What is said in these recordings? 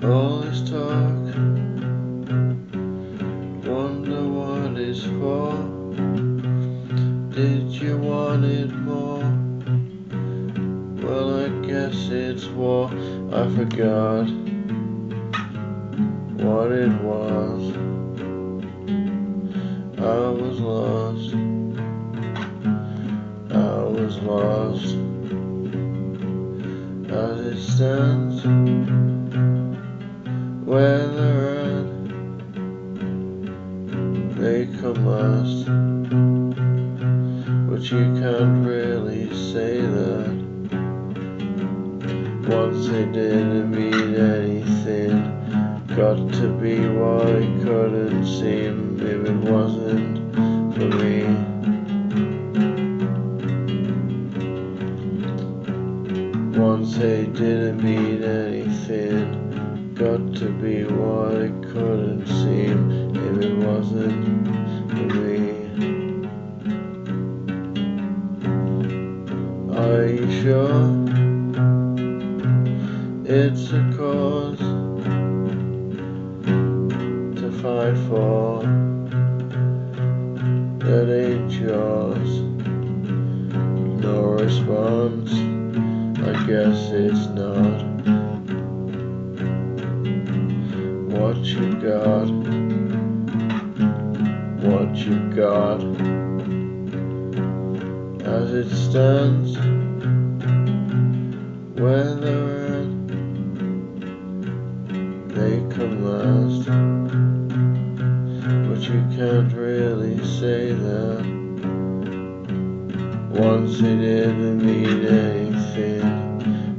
All this talk. Wonder what it's for. Did you want it more? Well, I guess it's war. I forgot what it was. I was lost. I was lost. As it stands where they're they come last. But you can't really say that. Once they didn't mean anything. Got to be what it couldn't seem if it wasn't for me. Once they didn't mean anything. Got to be what it couldn't seem if it wasn't for me. Are you sure it's a cause to fight for that ain't yours? No response, I guess it's not what you got, what you got? As it stands where they're they come last. But you can't really say that. Once it didn't mean anything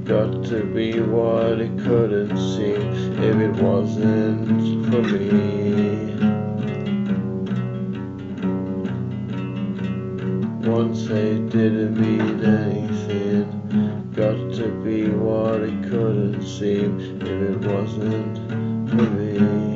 got to be what it couldn't seem if it wasn't for me Once they didn't mean anything. Got to be what it couldn't seem if it wasn't for me.